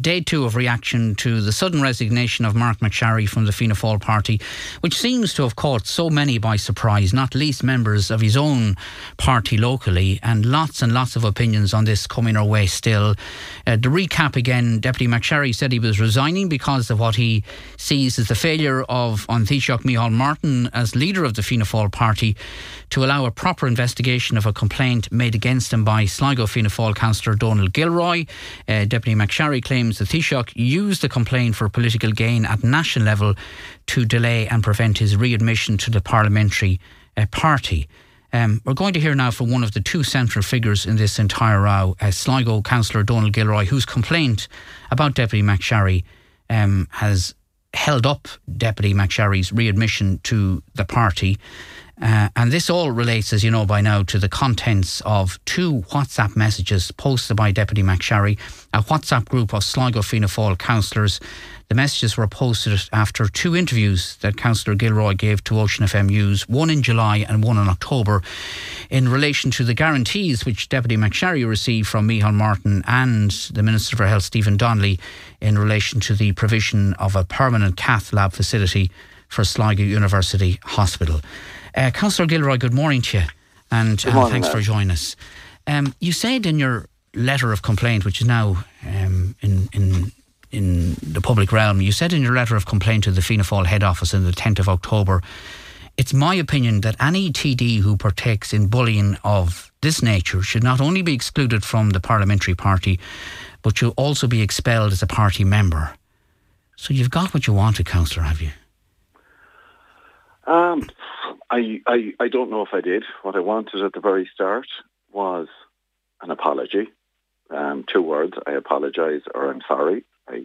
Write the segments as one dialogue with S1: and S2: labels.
S1: day two of reaction to the sudden resignation of Marc MacSharry from the Fianna Fáil party, which seems to have caught so many by surprise, not least members of his own party locally, and lots and lots of opinions on this coming our way still. Uh, to recap again, Deputy MacSharry said he was resigning because of what he sees as the failure of An Taoiseach Micheál Martin as leader of the Fianna Fáil party to allow a proper investigation of a complaint made against him by Sligo Fianna Fáil councillor Donald Gilroy. Uh, Deputy MacSharry claims the Taoiseach used the complaint for political gain at national level to delay and prevent his readmission to the parliamentary uh, party. Um, we're going to hear now from one of the two central figures in this entire row, uh, Sligo councillor Donald Gilroy, whose complaint about Deputy MacSharry um, has held up Deputy MacSharry's readmission to the party. Uh, and this all relates, as you know by now, to the contents of two WhatsApp messages posted by Deputy MacSharry, a WhatsApp group of Sligo Fianna Fáil councillors. The messages were posted after two interviews that Councillor Gilroy gave to Ocean FM News, one in July and one in October, in relation to the guarantees which Deputy MacSharry received from Micheál Martin and the Minister for Health, Stephen Donnelly, in relation to the provision of a permanent cath lab facility for Sligo University Hospital. Uh, Councillor Gilroy, good morning to you, and
S2: uh, morning,
S1: thanks
S2: man.
S1: for joining us. Um, you said in your letter of complaint, which is now um, in in in the public realm, you said in your letter of complaint to the Fianna Fáil head office on the 10th of October, it's my opinion that any TD who partakes in bullying of this nature should not only be excluded from the parliamentary party, but should also be expelled as a party member. So you've got what you wanted, councillor, have you?
S2: Um, I, I, I don't know if I did. What I wanted at the very start was an apology. Um, two words, I apologise or I'm sorry. I,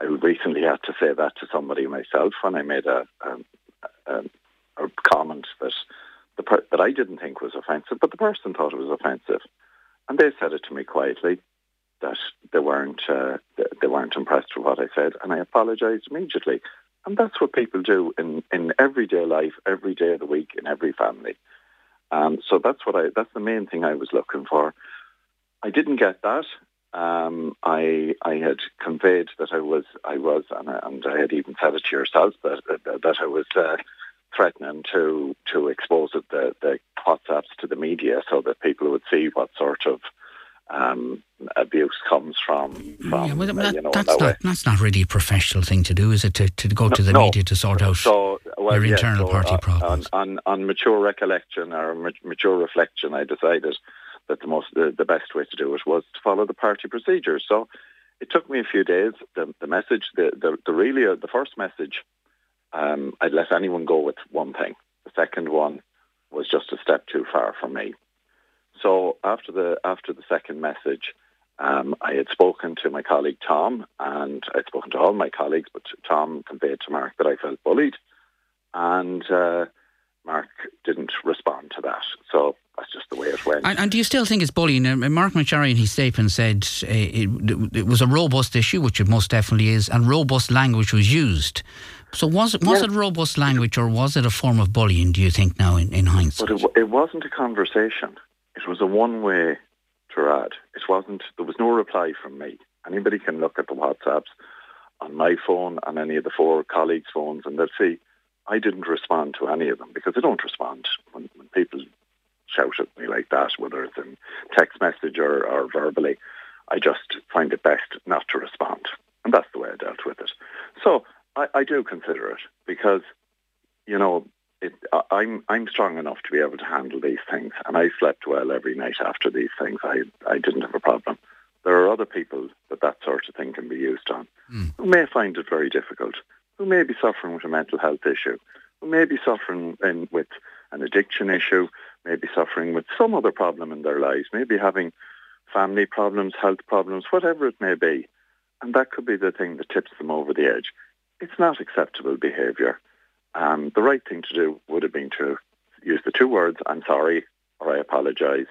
S2: I recently had to say that to somebody myself when I made a, a, a, a comment that the per- that I didn't think was offensive, but the person thought it was offensive, and they said it to me quietly that they weren't uh, they weren't impressed with what I said, and I apologised immediately. And that's what people do in, in everyday life, every day of the week, in every family. Um, so that's what I that's the main thing I was looking for. I didn't get that. Um, I I had conveyed that I was I was and I, and I had even said it to yourself that that, that I was uh, threatening to to expose it, the the WhatsApps to the media so that people would see what sort of um, abuse comes from. from
S1: yeah, well,
S2: uh,
S1: that,
S2: you know,
S1: that's
S2: that
S1: not that's not really a professional thing to do, is it? To, to go to the
S2: No.
S1: media to sort out
S2: So, well,
S1: your
S2: yeah,
S1: internal
S2: so,
S1: party
S2: uh,
S1: problems.
S2: On, on, on mature recollection or mature reflection, I decided that the most the, the best way to do it was to follow the party procedures. So it took me a few days. The, the message, the, the, the really uh, the first message, um, I'd let anyone go with one thing. The second one was just a step too far for me. So after the after the second message, um, I had spoken to my colleague Tom, and I'd spoken to all my colleagues, but Tom conveyed to Marc that I felt bullied, and uh, Marc didn't respond to that. So that's just the way it went.
S1: And, and do you still think it's bullying? Uh, Marc MacSharry in his statement said uh, it, it was a robust issue, which it most definitely is, and robust language was used. So was it was it robust language or was it a form of bullying? Do you think now in, in hindsight?
S2: But it, it wasn't a conversation. It was a one-way tirade. It wasn't. There was no reply from me. Anybody can look at the WhatsApps on my phone and any of the four colleagues' phones, and they'll see I didn't respond to any of them because I don't respond when, when people shout at me like that, whether it's in text message or, or verbally. I just find it best not to respond, and that's the way I dealt with it. So I, I do consider it because, you know, it, I- I'm I'm strong enough to be able to handle these things, and I slept well every night after these things. I I didn't have a problem. There are other people that that sort of thing can be used on, hmm. who may find it very difficult, who may be suffering with a mental health issue, who may be suffering in, with an addiction issue, may be suffering with some other problem in their lives, maybe having family problems, health problems, whatever it may be, and that could be the thing that tips them over the edge. It's not acceptable behaviour. Um, the right thing to do would have been to use the two words, I'm sorry, or I apologise,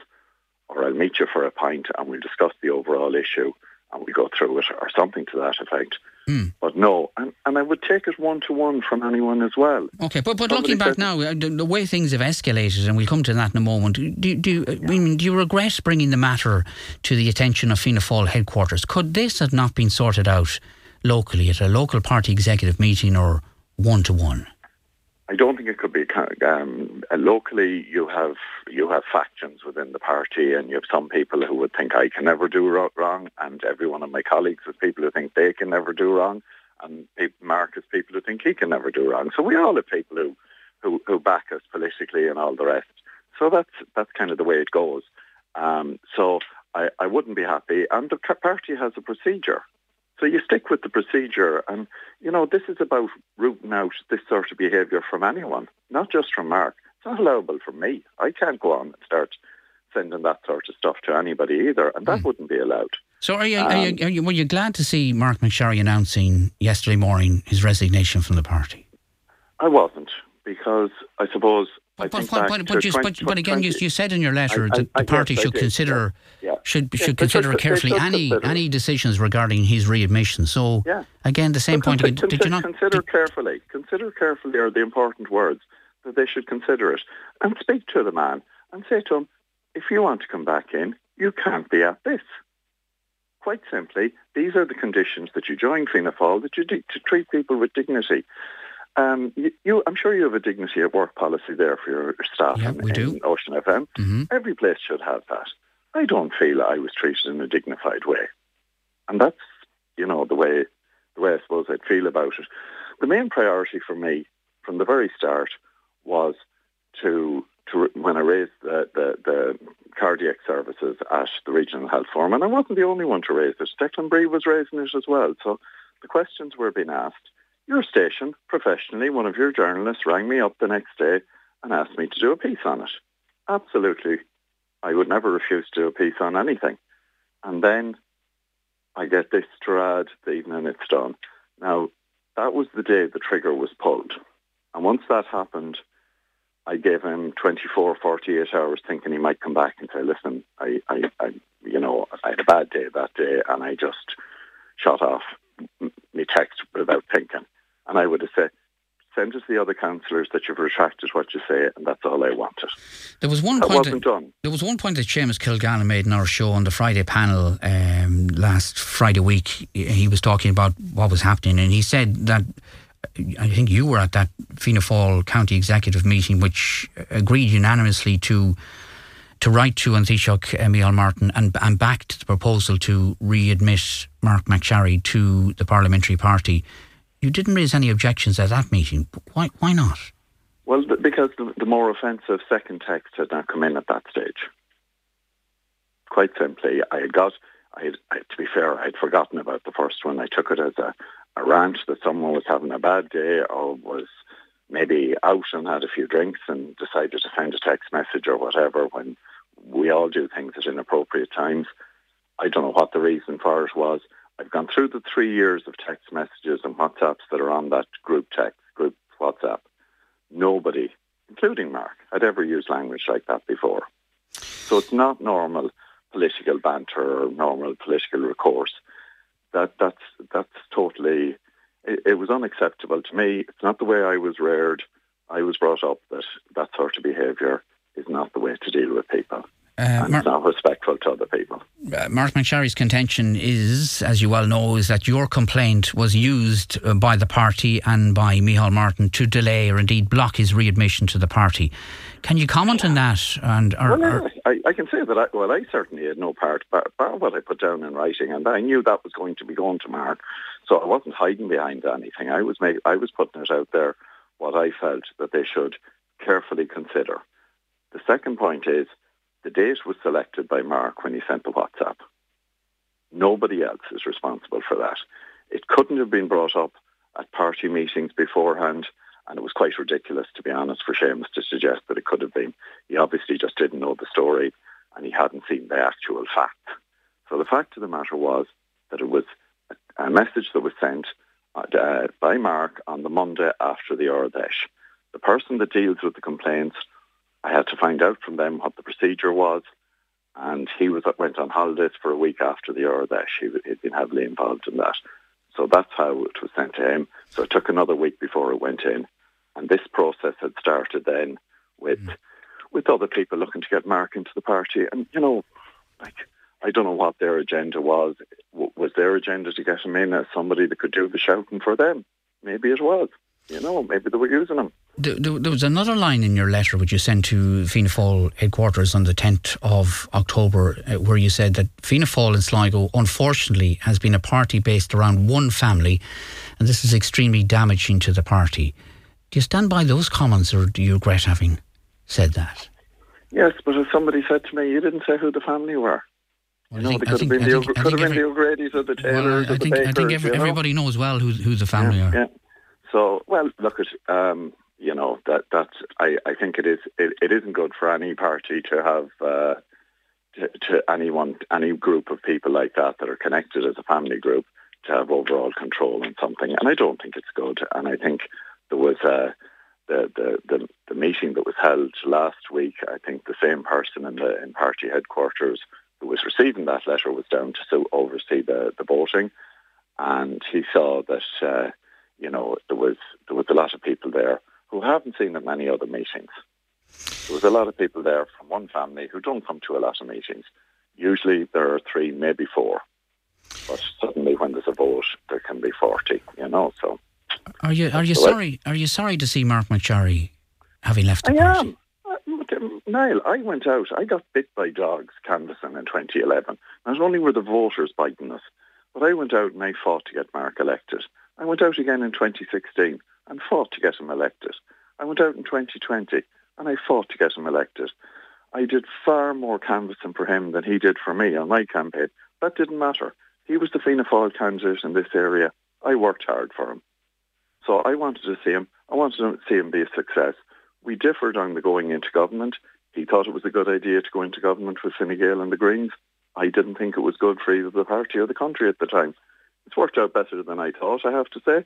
S2: or I'll meet you for a pint and we'll discuss the overall issue and we'll go through it, or something to that effect.
S1: Hmm.
S2: But no, and, and I would take it one to one from anyone as well.
S1: Okay, but but looking back now, uh, the, the, way things have escalated, and we'll come to that in a moment. Do do yeah. I mean, do you regret bringing the matter to the attention of Fianna Fáil headquarters? Could this have not been sorted out locally at a local party executive meeting or one to one?
S2: I don't think it could be um, uh, locally. You have you have factions within the party, and you have some people who would think I can never do wrong, and every one of my colleagues is people who think they can never do wrong and Marc has people who think he can never do wrong. So we all have people who, who, who back us politically and all the rest. So that's that's kind of the way it goes. Um, so I, I wouldn't be happy. And the party has a procedure. So you stick with the procedure. And, you know, this is about rooting out this sort of behaviour from anyone, not just from Marc. It's not allowable for me. I can't go on and start sending that sort of stuff to anybody either. And that mm. wouldn't be allowed.
S1: So are you, um, are you, are you, were you glad to see Marc MacSharry announcing yesterday morning his resignation from the party?
S2: I wasn't because I suppose
S1: but, but, but, but, but, 20, but, again, you, you, said in your letter I, I, the party should consider yeah. should yeah. should consider should, carefully any consider. any decisions regarding his readmission. So again, the same point. Did you not
S2: consider did, carefully? Consider carefully are the important words that they should consider it and speak to the man and say to him, if you want to come back in, you can't be at this. Quite simply, these are the conditions that you join Fianna Fáil, that you to treat people with dignity. Um, you, you, I'm sure you have a dignity at work policy there for your staff
S1: yeah,
S2: in,
S1: we do.
S2: in Ocean FM.
S1: Mm-hmm.
S2: Every place should have that. I don't feel I was treated in a dignified way, and that's you know the way the way I suppose I'd feel about it. The main priority for me from the very start was to to when I raised the, the, the cardiac services at the Regional Health Forum, and I wasn't the only one to raise it. Declan Bree was raising it as well. So the questions were being asked. Your station, professionally, one of your journalists rang me up the next day and asked me to do a piece on it. Absolutely. I would never refuse to do a piece on anything. And then I get this tirade the evening it's done. Now, that was the day the trigger was pulled. And once that happened, I gave him 24, 48 hours thinking he might come back and say, listen, I, I, I, you know, I had a bad day that day and I just shot off my text without thinking. And I would have said, send us the other councillors that you've retracted what you say, and that's all I wanted.
S1: There was one
S2: that
S1: point
S2: wasn't that, done.
S1: There was one point that Seamus Kilgallen made in our show on the Friday panel um, last Friday week. He was talking about what was happening, and he said that I think you were at that Fianna Fáil county executive meeting, which agreed unanimously to to write to An Taoiseach Micheál Martin and, and backed the proposal to readmit Marc MacSharry to the parliamentary party. You didn't raise any objections at that meeting. Why? Why not?
S2: Well, because the, the more offensive second text had not come in at that stage. Quite simply, I had got. I had, to be fair, I had forgotten about the first one. I took it as a a rant that someone was having a bad day or was maybe out and had a few drinks and decided to send a text message or whatever when we all do things at inappropriate times. I don't know what the reason for it was. I've gone through the three years of text messages and WhatsApps that are on that group text, group WhatsApp. Nobody, including Mark, had ever used language like that before. So it's not normal political banter or normal political recourse that that's that's totally it, it, was unacceptable to me. It's not the way I was reared. I was brought up that that sort of behaviour is not the way to deal with people. Uh, Mar- it's not respectful to other people.
S1: Uh, Marc MacSharry's contention is, as you well know, is that your complaint was used uh, by the party and by Micheál Martin to delay or indeed block his readmission to the party. Can you comment on that? And
S2: or, well, I, I, can say that. I, well, I certainly had no part, part what I put down in writing, and I knew that was going to be going to Marc, so I wasn't hiding behind anything. I was make, I was putting it out there what I felt that they should carefully consider. The second point is the date was selected by Marc when he sent the WhatsApp. Nobody else is responsible for that. It couldn't have been brought up at party meetings beforehand, and it was quite ridiculous, to be honest, for Seamus to suggest that it could have been. He obviously just didn't know the story, and he hadn't seen the actual fact. So the fact of the matter was that it was a, message that was sent uh, by Marc on the Monday after the Ard Fheis. The person that deals with the complaints I had to find out from them what the procedure was. And he was went on holidays for a week after the Fheis. He had been heavily involved in that. So that's how it was sent to him. So it took another week before it went in. And this process had started then with mm. with other people looking to get Marc into the party. And, you know, like, I don't know what their agenda was. Was their agenda to get him in as somebody that could do the shouting for them? Maybe it was. You know, maybe they were using them.
S1: There, there, was another line in your letter which you sent to Fianna Fáil headquarters on the 10th of October uh, where you said that Fianna Fáil in Sligo unfortunately has been a party based around one family and this is extremely damaging to the party. Do you stand by those comments or do you regret having said that?
S2: Yes, but as somebody said to me, you didn't say who the family were. Well, you know, think, could have been, the, could have been the O'Grady's or the Taylors well, I, think,
S1: the Bakers, I think every,
S2: you know?
S1: everybody knows well who, who the family
S2: yeah,
S1: are.
S2: Yeah. So, well, look at um, you know that that's I, I think it is it, it isn't good for any party to have uh, to, to anyone any group of people like that that are connected as a family group to have overall control on something, and I don't think it's good. And I think there was a the, the, the, the meeting that was held last week, I think the same person in the in party headquarters who was receiving that letter was down to oversee the, the voting, and he saw that uh, you know there was there was a lot of people there who haven't seen at many other meetings. There was a lot of people there from one family who don't come to a lot of meetings. Usually there are three, maybe four, but suddenly when there's a vote, there can be forty. You know, so.
S1: Are you are you sorry? Are you sorry to see Marc MacSharry having left the
S2: I
S1: party?
S2: Am. Uh, um, Niall, I went out. I got bit by dogs canvassing in 2011. Not only were the voters biting us, but I went out and I fought to get Marc elected. I went out again in 2016 and fought to get him elected. I went out in 2020 and I fought to get him elected. I did far more canvassing for him than he did for me on my campaign. That didn't matter. He was the Fianna Fáil candidate in this area. I worked hard for him. So I wanted to see him. I wanted to see him be a success. We differed on the going into government. He thought it was a good idea to go into government with Fine Gael and the Greens. I didn't think it was good for either the party or the country at the time. It's worked out better than I thought, I have to say.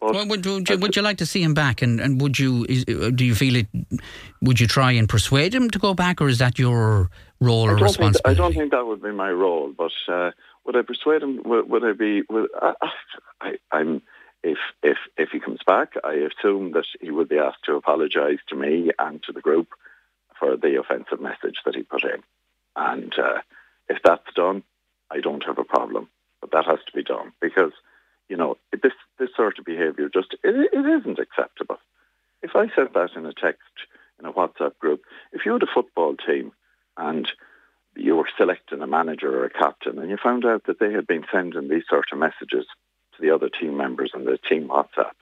S1: But well, would, would, you, would you like to see him back? And, and would you is, do you feel it? Would you try and persuade him to go back, or is that your role or responsibility?
S2: Think, I don't think that would be my role. But uh, would I persuade him? Would, would I be? Would, I, I, I'm if if if he comes back, I assume that he will be asked to apologise to me and to the group for the offensive message that he put in. And uh, if that's done, I don't have a problem. But that has to be done because you know this this sort of behaviour just it, it isn't acceptable. If I said that in a text in a WhatsApp group, if you had a football team and you were selecting a manager or a captain and you found out that they had been sending these sort of messages to the other team members on the team WhatsApp,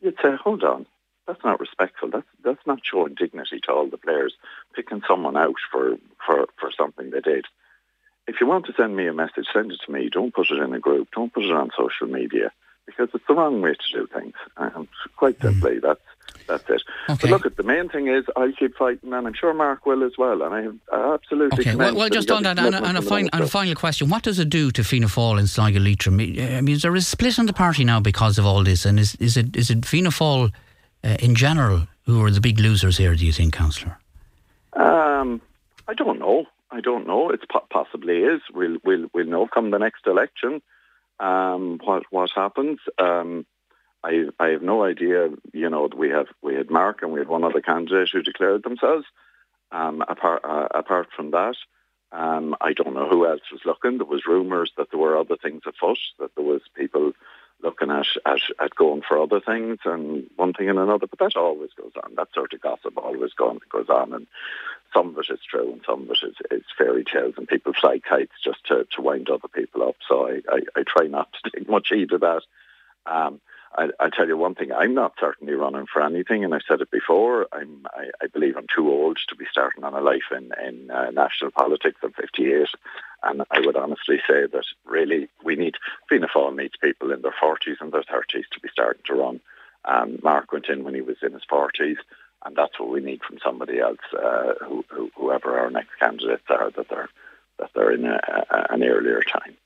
S2: you'd say, hold on, that's not respectful. That's that's not showing dignity to all the players, picking someone out for, for, for something they did. If you want to send me a message, send it to me. Don't put it in a group. Don't put it on social media because it's the wrong way to do things. Um, quite hmm. simply, that's that's it. Okay. But look, at the main thing is I'll keep fighting, and I'm sure Marc will as well. And I have absolutely.
S1: Okay. Well, well just on that, and, and, a final, and a final question: What does it do to Fianna Fáil and Sligo Leitrim? I mean, is there a split in the party now because of all this? And is is it is it Fianna Fáil uh, in general who are the big losers here? Do you think, Councillor?
S2: Um, I don't know. I don't know. It po- possibly is. We'll we'll we'll know come the next election um, what what happens. Um, I I have no idea. You know, we have we had Marc and we had one other candidate who declared themselves. Um, apart uh, apart from that, um, I don't know who else was looking. There was rumours that there were other things afoot. That there was people looking at, at at going for other things and one thing and another. But that always goes on. That sort of gossip always goes goes on, and some of it is true and some of it is, is fairy tales. And people fly kites just to, to wind other people up. So I, I, I try not to take much heed of that. Um, I, I'll tell you one thing. I'm not certainly running for anything, and I've said it before. I'm, I, I believe I'm too old to be starting on a life in in uh, national politics. I'm 58, and I would honestly say that really we need Fianna Fáil needs people in their 40s and their 30s to be starting to run. Um, Marc went in when he was in his 40s, and that's what we need from somebody else, uh, who, who, whoever our next candidates are, that they're that they're in a, a, an earlier time.